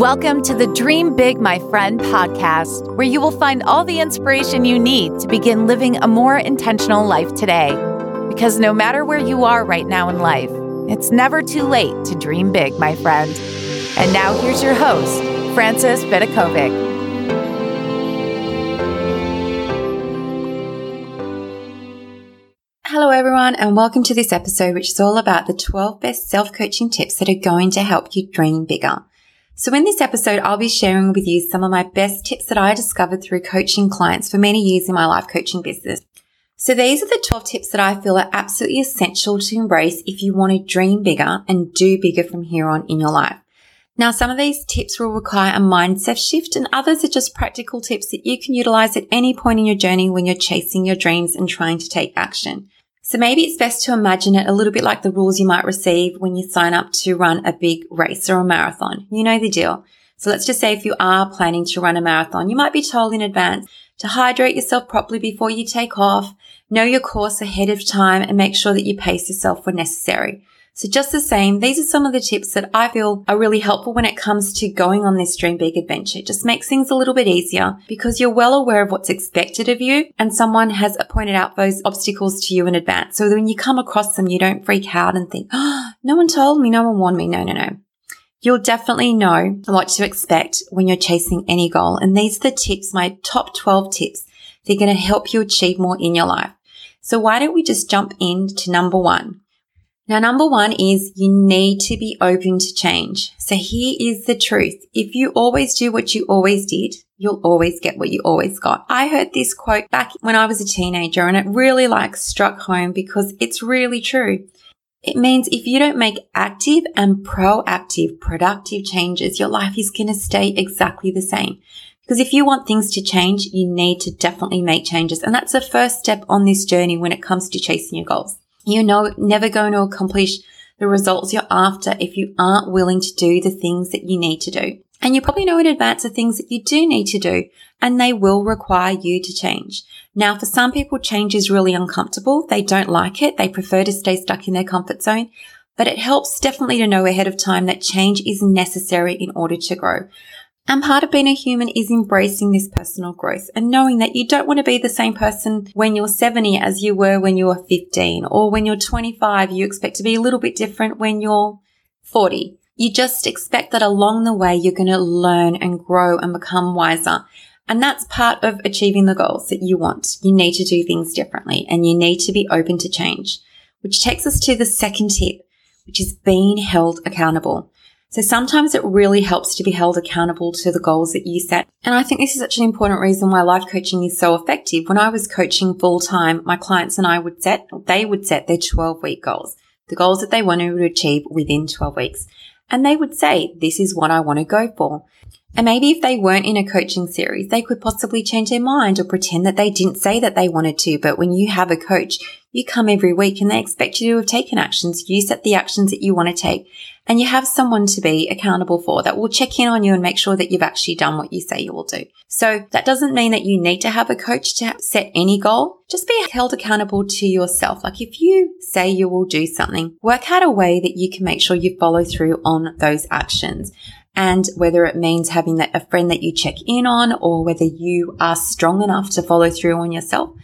Welcome to the Dream Big, My Friend podcast, where you will find all the inspiration you need to begin living a more intentional life today. Because no matter where you are right now in life, it's never too late to dream big, my friend. And now here's your host, Frances Vidakovic. Hello, everyone, and welcome to this episode, which is all about the 12 best self coaching tips that are going to help you dream bigger. So in this episode, I'll be sharing with you some of my best tips that I discovered through coaching clients for many years in my life coaching business. So these are the 12 tips that I feel are absolutely essential to embrace if you want to dream bigger and do bigger from here on in your life. Now, some of these tips will require a mindset shift and others are just practical tips that you can utilize at any point in your journey when you're chasing your dreams and trying to take action. So maybe it's best to imagine it a little bit like the rules you might receive when you sign up to run a big race or a marathon. You know the deal. So let's just say if you are planning to run a marathon, you might be told in advance to hydrate yourself properly before you take off, know your course ahead of time and make sure that you pace yourself when necessary. So just the same, these are some of the tips that I feel are really helpful when it comes to going on this dream big adventure. It just makes things a little bit easier because you're well aware of what's expected of you and someone has pointed out those obstacles to you in advance. So when you come across them, you don't freak out and think, oh, no one told me, no one warned me. No, no, no. You'll definitely know what to expect when you're chasing any goal. And these are the tips, my top 12 tips. They're going to help you achieve more in your life. So why don't we just jump into number one? Now, number one is you need to be open to change. So here is the truth. If you always do what you always did, you'll always get what you always got. I heard this quote back when I was a teenager and it really like struck home because it's really true. It means if you don't make active and proactive, productive changes, your life is going to stay exactly the same. Because if you want things to change, you need to definitely make changes. And that's the first step on this journey when it comes to chasing your goals. You're no, never going to accomplish the results you're after if you aren't willing to do the things that you need to do. And you probably know in advance the things that you do need to do, and they will require you to change. Now, for some people, change is really uncomfortable. They don't like it. They prefer to stay stuck in their comfort zone, but it helps definitely to know ahead of time that change is necessary in order to grow. And part of being a human is embracing this personal growth and knowing that you don't want to be the same person when you're 70 as you were when you were 15 or when you're 25, you expect to be a little bit different when you're 40. You just expect that along the way, you're going to learn and grow and become wiser. And that's part of achieving the goals that you want. You need to do things differently and you need to be open to change, which takes us to the second tip, which is being held accountable. So sometimes it really helps to be held accountable to the goals that you set. And I think this is such an important reason why life coaching is so effective. When I was coaching full time, my clients and I would set, they would set their 12 week goals, the goals that they wanted to achieve within 12 weeks. And they would say, this is what I want to go for. And maybe if they weren't in a coaching series, they could possibly change their mind or pretend that they didn't say that they wanted to. But when you have a coach, you come every week and they expect you to have taken actions. You set the actions that you want to take and you have someone to be accountable for that will check in on you and make sure that you've actually done what you say you will do. So that doesn't mean that you need to have a coach to set any goal. Just be held accountable to yourself. Like if you say you will do something, work out a way that you can make sure you follow through on those actions and whether it means having that, a friend that you check in on or whether you are strong enough to follow through on yourself.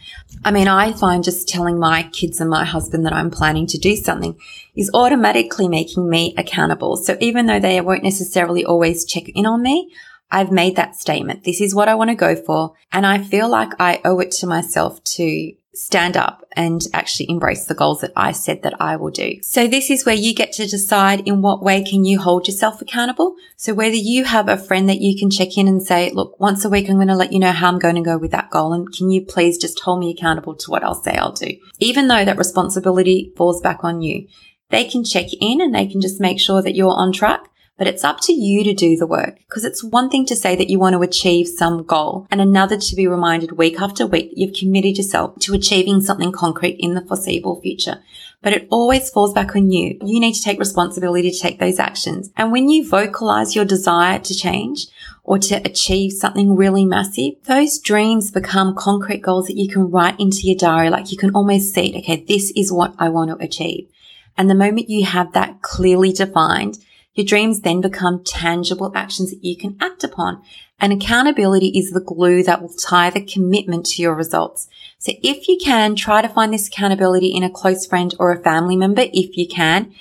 I mean, I find just telling my kids and my husband that I'm planning to do something is automatically making me accountable. So even though they won't necessarily always check in on me, I've made that statement. This is what I want to go for. And I feel like I owe it to myself to stand up and actually embrace the goals that I said that I will do. So this is where you get to decide in what way can you hold yourself accountable. So whether you have a friend that you can check in and say, look, once a week, I'm going to let you know how I'm going to go with that goal. And can you please just hold me accountable to what I'll say I'll do? Even though that responsibility falls back on you, they can check in and they can just make sure that you're on track but it's up to you to do the work because it's one thing to say that you want to achieve some goal and another to be reminded week after week that you've committed yourself to achieving something concrete in the foreseeable future. But it always falls back on you. You need to take responsibility to take those actions. And when you vocalize your desire to change or to achieve something really massive, those dreams become concrete goals that you can write into your diary. Like you can almost see, it. okay, this is what I want to achieve. And the moment you have that clearly defined, Your dreams then become tangible actions that you can act upon. And accountability is the glue that will tie the commitment to your results. So if you can, try to find this accountability in a close friend or a family member if you can.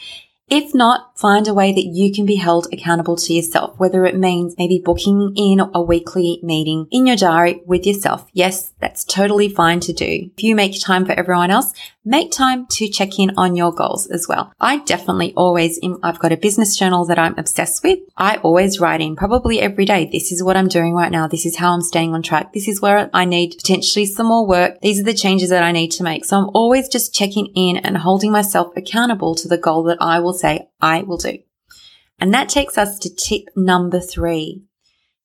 If not, find a way that you can be held accountable to yourself, whether it means maybe booking in a weekly meeting in your diary with yourself. Yes, that's totally fine to do. If you make time for everyone else, make time to check in on your goals as well. I definitely always, I've got a business journal that I'm obsessed with. I always write in probably every day. This is what I'm doing right now. This is how I'm staying on track. This is where I need potentially some more work. These are the changes that I need to make. So I'm always just checking in and holding myself accountable to the goal that I will say I will do. And that takes us to tip number three.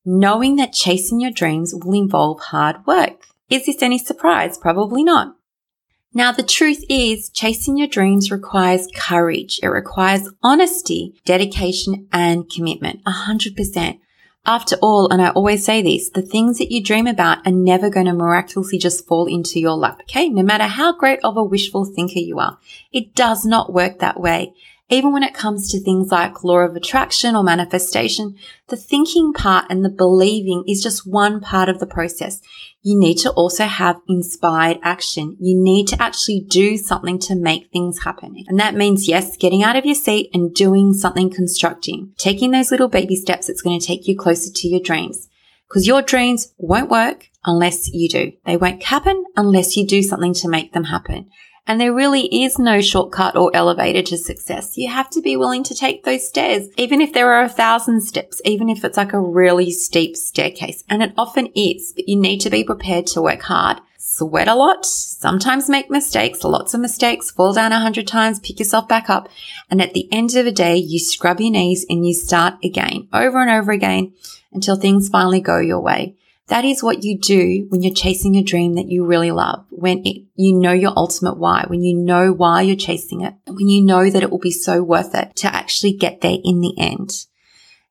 Knowing that chasing your dreams will involve hard work. Is this any surprise? Probably not. Now, the truth is chasing your dreams requires courage. It requires honesty, dedication, and commitment. A hundred percent. After all, and I always say this, the things that you dream about are never going to miraculously just fall into your lap. Okay. No matter how great of a wishful thinker you are, it does not work that way. Even when it comes to things like law of attraction or manifestation, the thinking part and the believing is just one part of the process. You need to also have inspired action. You need to actually do something to make things happen. And that means, yes, getting out of your seat and doing something constructing, taking those little baby steps that's going to take you closer to your dreams. Because your dreams won't work unless you do. They won't happen unless you do something to make them happen. And there really is no shortcut or elevator to success. You have to be willing to take those stairs, even if there are a thousand steps, even if it's like a really steep staircase. And it often is, but you need to be prepared to work hard. Sweat a lot, sometimes make mistakes, lots of mistakes, fall down a hundred times, pick yourself back up. And at the end of the day, you scrub your knees and you start again, over and over again until things finally go your way. That is what you do when you're chasing a dream that you really love, when it, you know your ultimate why, when you know why you're chasing it, when you know that it will be so worth it to actually get there in the end.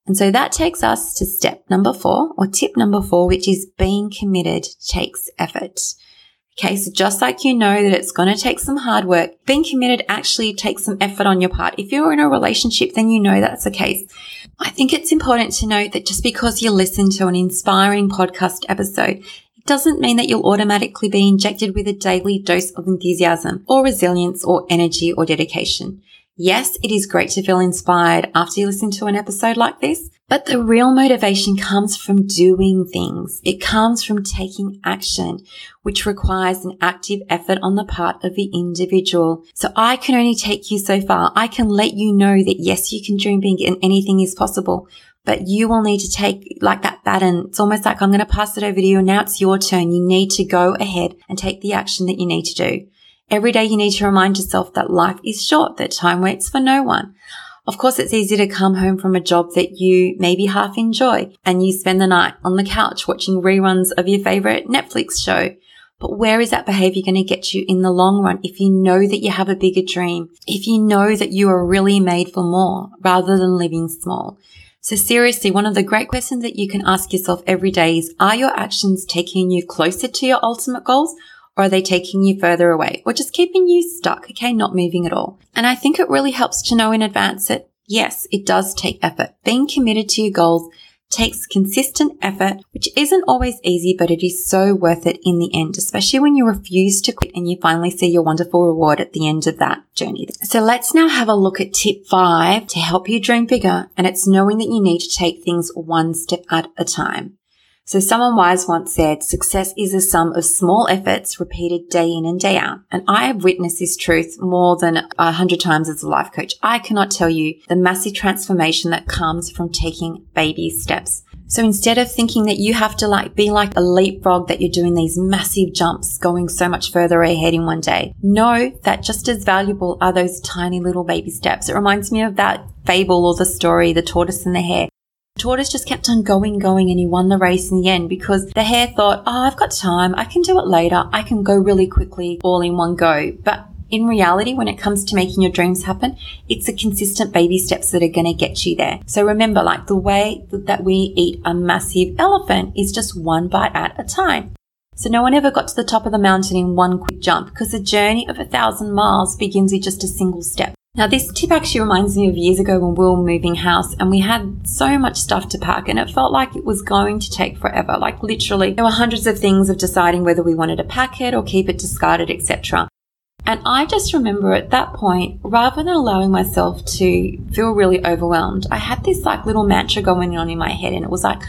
And so that takes us to step number four or tip number four, which is being committed takes effort. Okay. So just like you know that it's going to take some hard work, being committed actually takes some effort on your part. If you're in a relationship, then you know that's the case. I think it's important to note that just because you listen to an inspiring podcast episode, it doesn't mean that you'll automatically be injected with a daily dose of enthusiasm or resilience or energy or dedication. Yes, it is great to feel inspired after you listen to an episode like this, but the real motivation comes from doing things. It comes from taking action, which requires an active effort on the part of the individual. So I can only take you so far. I can let you know that yes, you can dream big and anything is possible, but you will need to take like that baton. It's almost like I'm going to pass it over to you now it's your turn. You need to go ahead and take the action that you need to do. Every day you need to remind yourself that life is short, that time waits for no one. Of course, it's easy to come home from a job that you maybe half enjoy and you spend the night on the couch watching reruns of your favorite Netflix show. But where is that behavior going to get you in the long run if you know that you have a bigger dream? If you know that you are really made for more rather than living small? So seriously, one of the great questions that you can ask yourself every day is, are your actions taking you closer to your ultimate goals or are they taking you further away or just keeping you stuck? Okay. Not moving at all. And I think it really helps to know in advance that yes, it does take effort. Being committed to your goals takes consistent effort, which isn't always easy, but it is so worth it in the end, especially when you refuse to quit and you finally see your wonderful reward at the end of that journey. So let's now have a look at tip five to help you dream bigger. And it's knowing that you need to take things one step at a time. So someone wise once said, success is a sum of small efforts repeated day in and day out. And I have witnessed this truth more than a hundred times as a life coach. I cannot tell you the massive transformation that comes from taking baby steps. So instead of thinking that you have to like be like a leapfrog that you're doing these massive jumps going so much further ahead in one day, know that just as valuable are those tiny little baby steps. It reminds me of that fable or the story, the tortoise and the hare. Tortoise just kept on going, going, and he won the race in the end because the hare thought, oh, I've got time. I can do it later. I can go really quickly, all in one go. But in reality, when it comes to making your dreams happen, it's the consistent baby steps that are going to get you there. So remember, like the way that we eat a massive elephant is just one bite at a time. So no one ever got to the top of the mountain in one quick jump because the journey of a thousand miles begins with just a single step. Now, this tip actually reminds me of years ago when we were moving house and we had so much stuff to pack and it felt like it was going to take forever. Like literally, there were hundreds of things of deciding whether we wanted to pack it or keep it discarded, etc. And I just remember at that point, rather than allowing myself to feel really overwhelmed, I had this like little mantra going on in my head and it was like,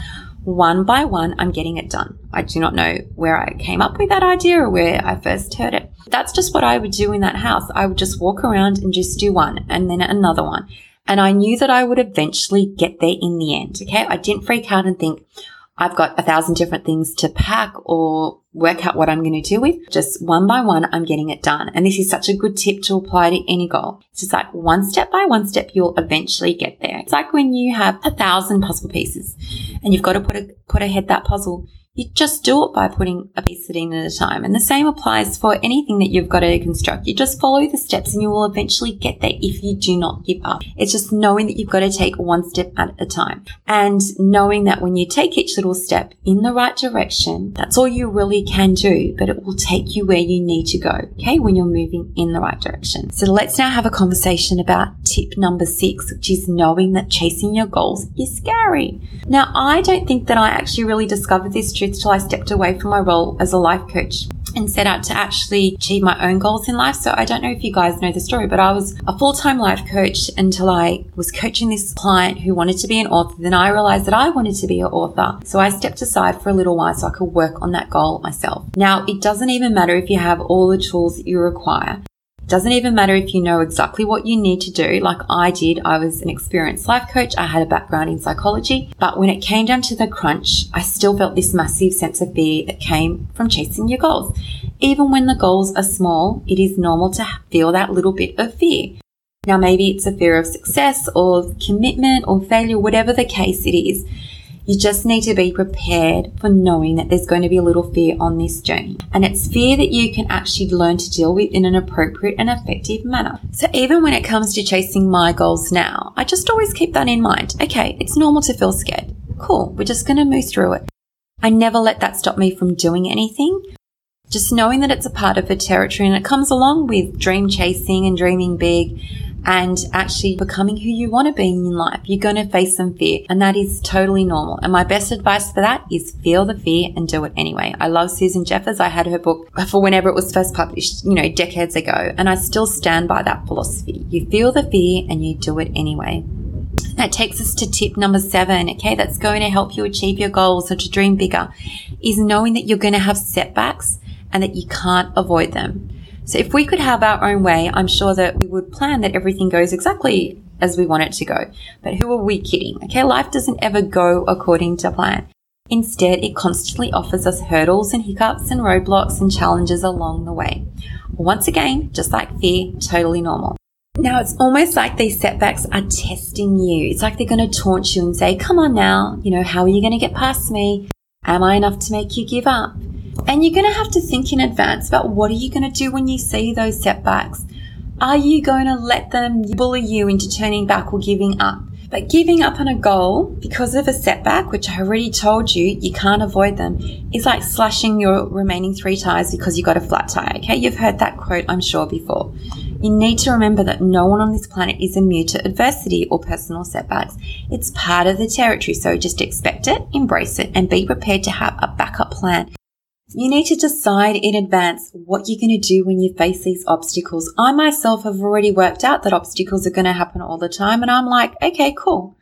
one by one, I'm getting it done. I do not know where I came up with that idea or where I first heard it. That's just what I would do in that house. I would just walk around and just do one and then another one. And I knew that I would eventually get there in the end. Okay. I didn't freak out and think, I've got a thousand different things to pack or work out what I'm going to do with. Just one by one, I'm getting it done. And this is such a good tip to apply to any goal. It's just like one step by one step, you'll eventually get there. It's like when you have a thousand puzzle pieces and you've got to put a, put ahead that puzzle you just do it by putting a piece of it in at a time. And the same applies for anything that you've got to construct. You just follow the steps and you will eventually get there if you do not give up. It's just knowing that you've got to take one step at a time and knowing that when you take each little step in the right direction, that's all you really can do, but it will take you where you need to go. Okay. When you're moving in the right direction. So let's now have a conversation about tip number six, which is knowing that chasing your goals is scary. Now, I don't think that I actually really discovered this truth till I stepped away from my role as a life coach and set out to actually achieve my own goals in life. So I don't know if you guys know the story, but I was a full-time life coach until I was coaching this client who wanted to be an author. Then I realized that I wanted to be an author. So I stepped aside for a little while so I could work on that goal myself. Now, it doesn't even matter if you have all the tools that you require. Doesn't even matter if you know exactly what you need to do, like I did. I was an experienced life coach. I had a background in psychology. But when it came down to the crunch, I still felt this massive sense of fear that came from chasing your goals. Even when the goals are small, it is normal to feel that little bit of fear. Now, maybe it's a fear of success or commitment or failure, whatever the case it is. You just need to be prepared for knowing that there's going to be a little fear on this journey. And it's fear that you can actually learn to deal with in an appropriate and effective manner. So even when it comes to chasing my goals now, I just always keep that in mind. Okay, it's normal to feel scared. Cool. We're just going to move through it. I never let that stop me from doing anything. Just knowing that it's a part of the territory and it comes along with dream chasing and dreaming big and actually becoming who you want to be in life. You're going to face some fear and that is totally normal. And my best advice for that is feel the fear and do it anyway. I love Susan Jeffers. I had her book for whenever it was first published, you know, decades ago. And I still stand by that philosophy. You feel the fear and you do it anyway. That takes us to tip number seven. Okay. That's going to help you achieve your goals or to dream bigger is knowing that you're going to have setbacks and that you can't avoid them. So if we could have our own way, I'm sure that we would plan that everything goes exactly as we want it to go. But who are we kidding? Okay, life doesn't ever go according to plan. Instead, it constantly offers us hurdles and hiccups and roadblocks and challenges along the way. Once again, just like fear, totally normal. Now, it's almost like these setbacks are testing you. It's like they're going to taunt you and say, come on now, you know, how are you going to get past me? Am I enough to make you give up? And you're going to have to think in advance about what are you going to do when you see those setbacks. Are you going to let them bully you into turning back or giving up? But giving up on a goal because of a setback, which I already told you, you can't avoid them, is like slashing your remaining three tires because you got a flat tire. Okay. You've heard that quote, I'm sure, before. You need to remember that no one on this planet is immune to adversity or personal setbacks. It's part of the territory. So just expect it, embrace it, and be prepared to have a backup plan you need to decide in advance what you're going to do when you face these obstacles. I myself have already worked out that obstacles are going to happen all the time. And I'm like, okay, cool.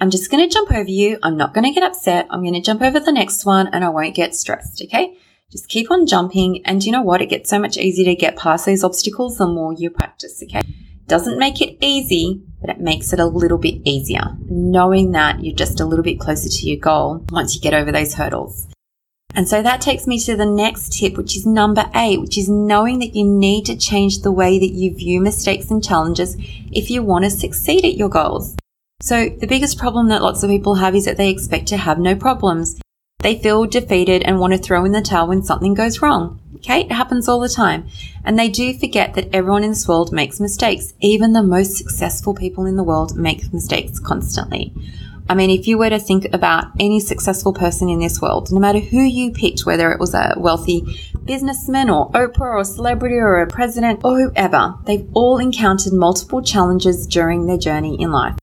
I'm just going to jump over you. I'm not going to get upset. I'm going to jump over the next one and I won't get stressed. Okay. Just keep on jumping. And you know what? It gets so much easier to get past these obstacles the more you practice. Okay. Doesn't make it easy, but it makes it a little bit easier knowing that you're just a little bit closer to your goal once you get over those hurdles. And so that takes me to the next tip, which is number eight, which is knowing that you need to change the way that you view mistakes and challenges if you want to succeed at your goals. So the biggest problem that lots of people have is that they expect to have no problems. They feel defeated and want to throw in the towel when something goes wrong. Okay, it happens all the time. And they do forget that everyone in this world makes mistakes. Even the most successful people in the world make mistakes constantly. I mean, if you were to think about any successful person in this world, no matter who you picked, whether it was a wealthy businessman or Oprah or celebrity or a president or whoever, they've all encountered multiple challenges during their journey in life.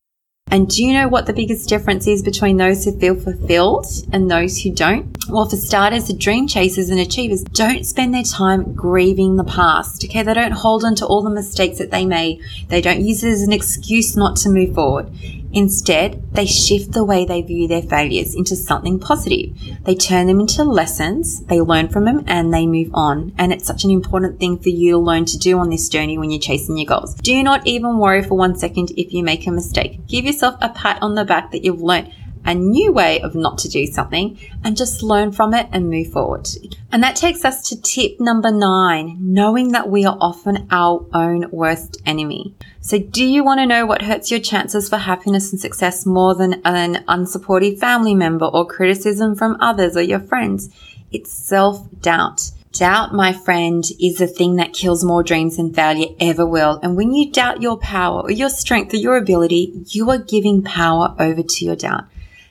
And do you know what the biggest difference is between those who feel fulfilled and those who don't? Well, for starters, the dream chasers and achievers don't spend their time grieving the past. Okay. They don't hold on to all the mistakes that they made. They don't use it as an excuse not to move forward. Instead, they shift the way they view their failures into something positive. They turn them into lessons, they learn from them, and they move on. And it's such an important thing for you to learn to do on this journey when you're chasing your goals. Do not even worry for one second if you make a mistake. Give yourself a pat on the back that you've learned a new way of not to do something and just learn from it and move forward. And that takes us to tip number nine, knowing that we are often our own worst enemy. So do you want to know what hurts your chances for happiness and success more than an unsupportive family member or criticism from others or your friends? It's self-doubt. Doubt, my friend, is the thing that kills more dreams than failure ever will. And when you doubt your power or your strength or your ability, you are giving power over to your doubt.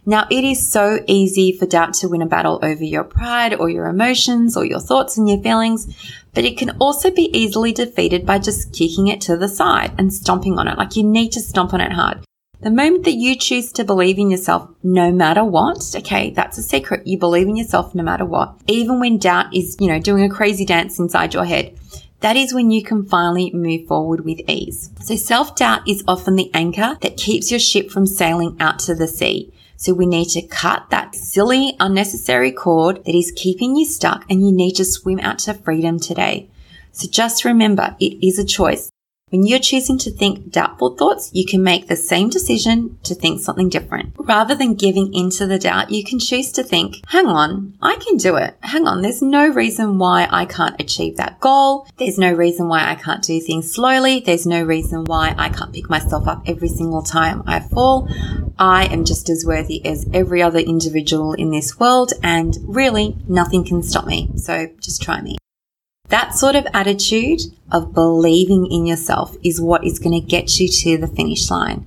Now, it is so easy for doubt to win a battle over your pride or your emotions or your thoughts and your feelings, but it can also be easily defeated by just kicking it to the side and stomping on it. Like you need to stomp on it hard. The moment that you choose to believe in yourself, no matter what, okay, that's a secret. You believe in yourself no matter what. Even when doubt is, you know, doing a crazy dance inside your head. That is when you can finally move forward with ease. So self doubt is often the anchor that keeps your ship from sailing out to the sea. So we need to cut that silly, unnecessary cord that is keeping you stuck and you need to swim out to freedom today. So just remember, it is a choice. When you're choosing to think doubtful thoughts, you can make the same decision to think something different. Rather than giving into the doubt, you can choose to think, hang on, I can do it. Hang on, there's no reason why I can't achieve that goal. There's no reason why I can't do things slowly. There's no reason why I can't pick myself up every single time I fall. I am just as worthy as every other individual in this world and really nothing can stop me. So just try me. That sort of attitude of believing in yourself is what is going to get you to the finish line.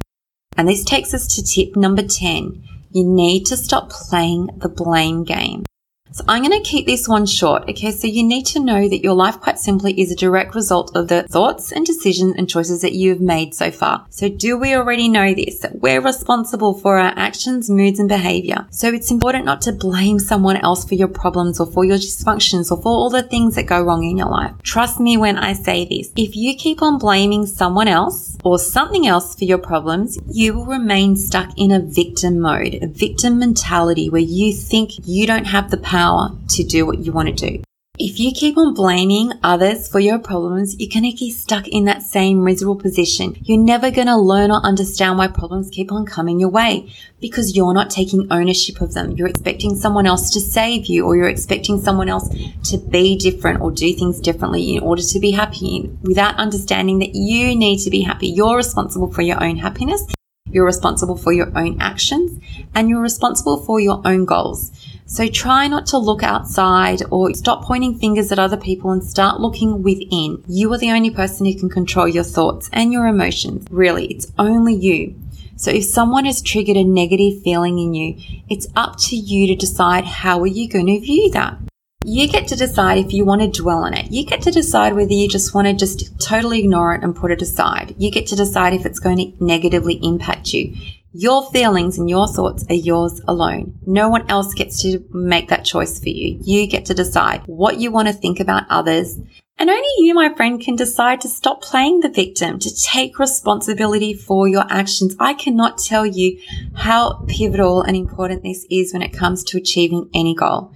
And this takes us to tip number 10. You need to stop playing the blame game. So I'm going to keep this one short. Okay. So you need to know that your life quite simply is a direct result of the thoughts and decisions and choices that you have made so far. So do we already know this? That we're responsible for our actions, moods and behavior. So it's important not to blame someone else for your problems or for your dysfunctions or for all the things that go wrong in your life. Trust me when I say this. If you keep on blaming someone else or something else for your problems, you will remain stuck in a victim mode, a victim mentality where you think you don't have the power power to do what you want to do. If you keep on blaming others for your problems, you're going to get stuck in that same miserable position. You're never going to learn or understand why problems keep on coming your way because you're not taking ownership of them. You're expecting someone else to save you or you're expecting someone else to be different or do things differently in order to be happy without understanding that you need to be happy. You're responsible for your own happiness. You're responsible for your own actions and you're responsible for your own goals. So try not to look outside or stop pointing fingers at other people and start looking within. You are the only person who can control your thoughts and your emotions. Really, it's only you. So if someone has triggered a negative feeling in you, it's up to you to decide how are you going to view that. You get to decide if you want to dwell on it. You get to decide whether you just want to just totally ignore it and put it aside. You get to decide if it's going to negatively impact you. Your feelings and your thoughts are yours alone. No one else gets to make that choice for you. You get to decide what you want to think about others. And only you, my friend, can decide to stop playing the victim, to take responsibility for your actions. I cannot tell you how pivotal and important this is when it comes to achieving any goal.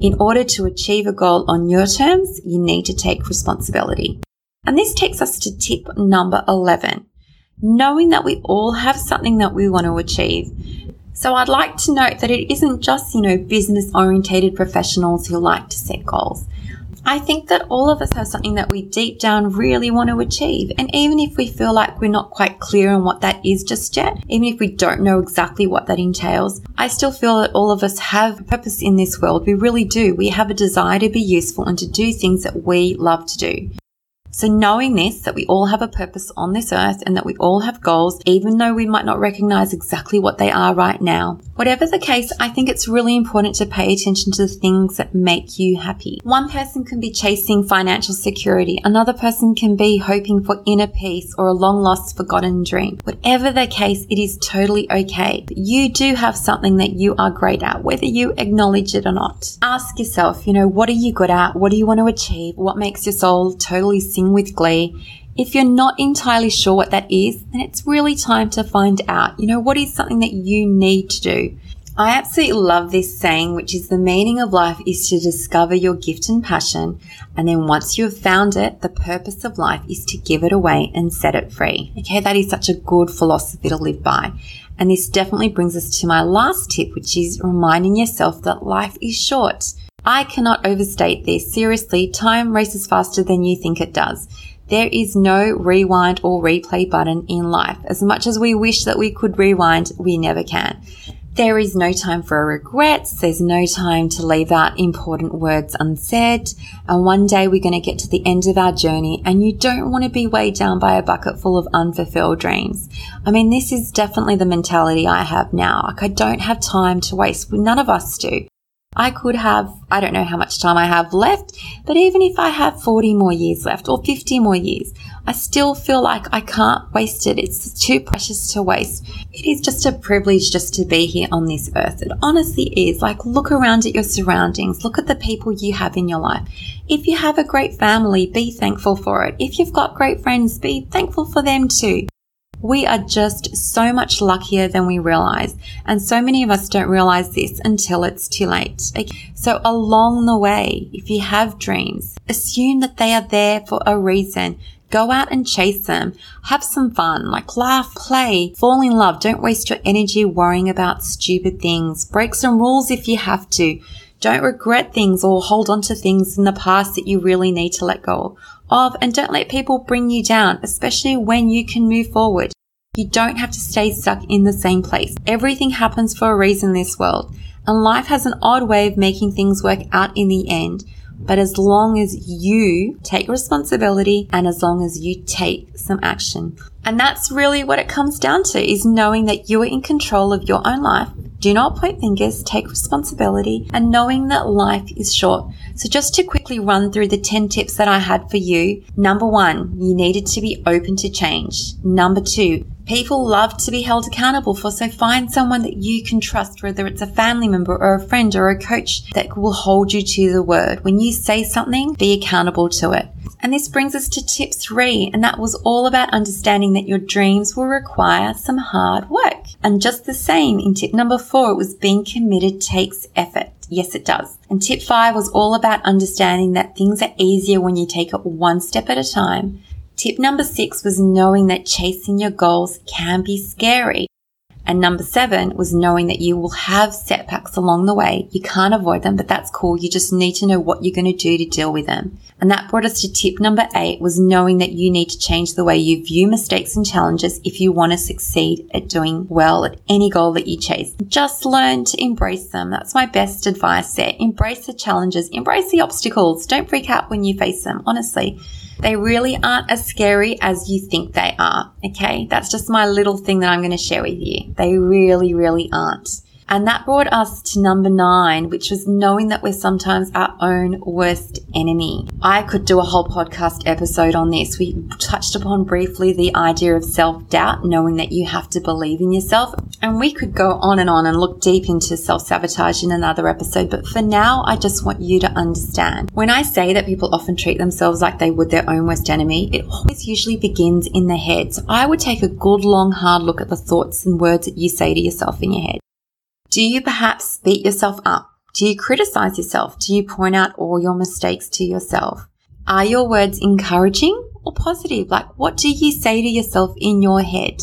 In order to achieve a goal on your terms, you need to take responsibility. And this takes us to tip number 11 knowing that we all have something that we want to achieve. So I'd like to note that it isn't just, you know, business orientated professionals who like to set goals. I think that all of us have something that we deep down really want to achieve. And even if we feel like we're not quite clear on what that is just yet, even if we don't know exactly what that entails, I still feel that all of us have a purpose in this world. We really do. We have a desire to be useful and to do things that we love to do. So knowing this, that we all have a purpose on this earth and that we all have goals, even though we might not recognize exactly what they are right now. Whatever the case, I think it's really important to pay attention to the things that make you happy. One person can be chasing financial security. Another person can be hoping for inner peace or a long lost forgotten dream. Whatever the case, it is totally okay. But you do have something that you are great at, whether you acknowledge it or not. Ask yourself, you know, what are you good at? What do you want to achieve? What makes your soul totally sing with glee. If you're not entirely sure what that is, then it's really time to find out. You know, what is something that you need to do? I absolutely love this saying, which is the meaning of life is to discover your gift and passion. And then once you have found it, the purpose of life is to give it away and set it free. Okay. That is such a good philosophy to live by. And this definitely brings us to my last tip, which is reminding yourself that life is short. I cannot overstate this. Seriously, time races faster than you think it does. There is no rewind or replay button in life. As much as we wish that we could rewind, we never can. There is no time for regrets. There's no time to leave out important words unsaid. And one day we're going to get to the end of our journey and you don't want to be weighed down by a bucket full of unfulfilled dreams. I mean, this is definitely the mentality I have now. Like I don't have time to waste. None of us do. I could have, I don't know how much time I have left, but even if I have 40 more years left or 50 more years, I still feel like I can't waste it. It's too precious to waste. It is just a privilege just to be here on this earth. It honestly is. Like, look around at your surroundings. Look at the people you have in your life. If you have a great family, be thankful for it. If you've got great friends, be thankful for them too. We are just so much luckier than we realize. And so many of us don't realize this until it's too late. So along the way, if you have dreams, assume that they are there for a reason. Go out and chase them. Have some fun, like laugh, play, fall in love. Don't waste your energy worrying about stupid things. Break some rules if you have to. Don't regret things or hold on to things in the past that you really need to let go of and don't let people bring you down, especially when you can move forward. You don't have to stay stuck in the same place. Everything happens for a reason in this world, and life has an odd way of making things work out in the end. But as long as you take responsibility and as long as you take some action. And that's really what it comes down to is knowing that you are in control of your own life. Do not point fingers, take responsibility and knowing that life is short. So just to quickly run through the 10 tips that I had for you. Number one, you needed to be open to change. Number two, People love to be held accountable for, so find someone that you can trust, whether it's a family member or a friend or a coach that will hold you to the word. When you say something, be accountable to it. And this brings us to tip three, and that was all about understanding that your dreams will require some hard work. And just the same in tip number four, it was being committed takes effort. Yes, it does. And tip five was all about understanding that things are easier when you take it one step at a time Tip number six was knowing that chasing your goals can be scary. And number seven was knowing that you will have setbacks along the way. You can't avoid them, but that's cool. You just need to know what you're going to do to deal with them. And that brought us to tip number eight was knowing that you need to change the way you view mistakes and challenges if you want to succeed at doing well at any goal that you chase. Just learn to embrace them. That's my best advice there. Embrace the challenges, embrace the obstacles. Don't freak out when you face them, honestly. They really aren't as scary as you think they are. Okay. That's just my little thing that I'm going to share with you. They really, really aren't. And that brought us to number nine, which was knowing that we're sometimes our own worst enemy. I could do a whole podcast episode on this. We touched upon briefly the idea of self doubt, knowing that you have to believe in yourself. And we could go on and on and look deep into self sabotage in another episode. But for now, I just want you to understand when I say that people often treat themselves like they would their own worst enemy, it always usually begins in the head. So I would take a good long hard look at the thoughts and words that you say to yourself in your head. Do you perhaps beat yourself up? Do you criticize yourself? Do you point out all your mistakes to yourself? Are your words encouraging or positive? Like, what do you say to yourself in your head?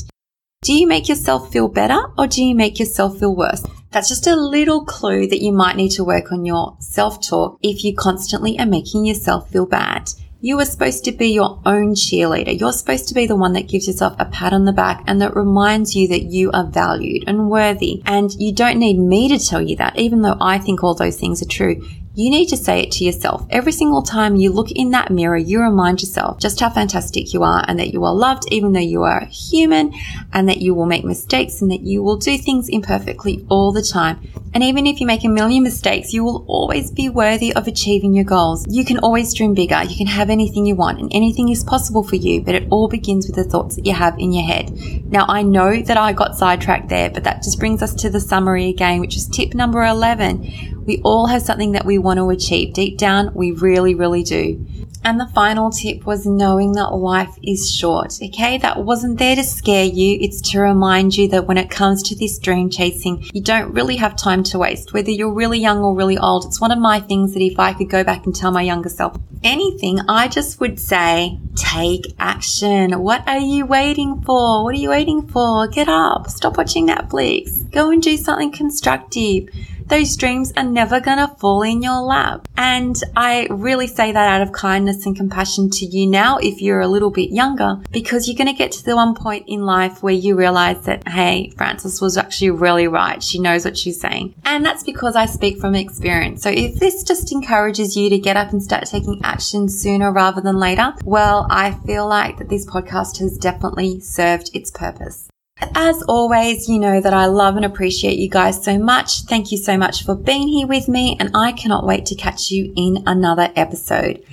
Do you make yourself feel better or do you make yourself feel worse? That's just a little clue that you might need to work on your self talk if you constantly are making yourself feel bad. You are supposed to be your own cheerleader. You're supposed to be the one that gives yourself a pat on the back and that reminds you that you are valued and worthy. And you don't need me to tell you that, even though I think all those things are true. You need to say it to yourself. Every single time you look in that mirror, you remind yourself just how fantastic you are and that you are loved even though you are human and that you will make mistakes and that you will do things imperfectly all the time. And even if you make a million mistakes, you will always be worthy of achieving your goals. You can always dream bigger. You can have anything you want and anything is possible for you, but it all begins with the thoughts that you have in your head. Now, I know that I got sidetracked there, but that just brings us to the summary again, which is tip number 11 we all have something that we want to achieve. Deep down, we really, really do. And the final tip was knowing that life is short. Okay. That wasn't there to scare you. It's to remind you that when it comes to this dream chasing, you don't really have time to waste. Whether you're really young or really old, it's one of my things that if I could go back and tell my younger self anything, I just would say, take action. What are you waiting for? What are you waiting for? Get up. Stop watching Netflix. Go and do something constructive those dreams are never going to fall in your lap. And I really say that out of kindness and compassion to you now if you're a little bit younger, because you're going to get to the one point in life where you realize that, hey, Frances was actually really right. She knows what she's saying. And that's because I speak from experience. So if this just encourages you to get up and start taking action sooner rather than later, well, I feel like that this podcast has definitely served its purpose. As always, you know that I love and appreciate you guys so much. Thank you so much for being here with me, and I cannot wait to catch you in another episode.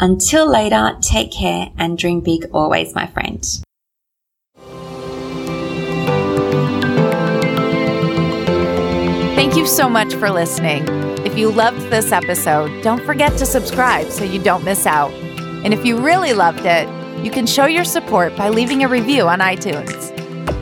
Until later, take care and dream big always, my friend. Thank you so much for listening. If you loved this episode, don't forget to subscribe so you don't miss out. And if you really loved it, you can show your support by leaving a review on iTunes.